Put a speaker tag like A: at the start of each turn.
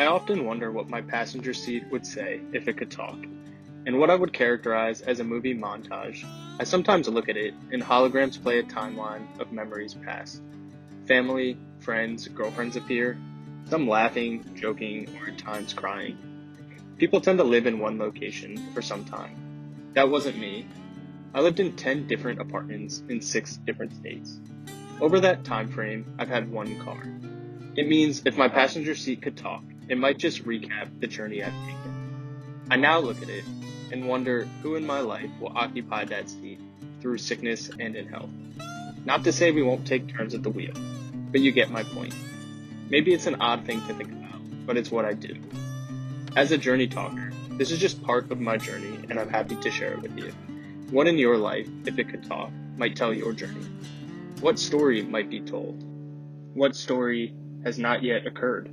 A: I often wonder what my passenger seat would say if it could talk, and what I would characterize as a movie montage. I sometimes look at it, and holograms play a timeline of memories past. Family, friends, girlfriends appear, some laughing, joking, or at times crying. People tend to live in one location for some time. That wasn't me. I lived in 10 different apartments in 6 different states. Over that time frame, I've had one car. It means if my passenger seat could talk, it might just recap the journey I've taken. I now look at it and wonder who in my life will occupy that seat through sickness and in health. Not to say we won't take turns at the wheel, but you get my point. Maybe it's an odd thing to think about, but it's what I do. As a journey talker, this is just part of my journey, and I'm happy to share it with you. What in your life, if it could talk, might tell your journey? What story might be told? What story has not yet occurred?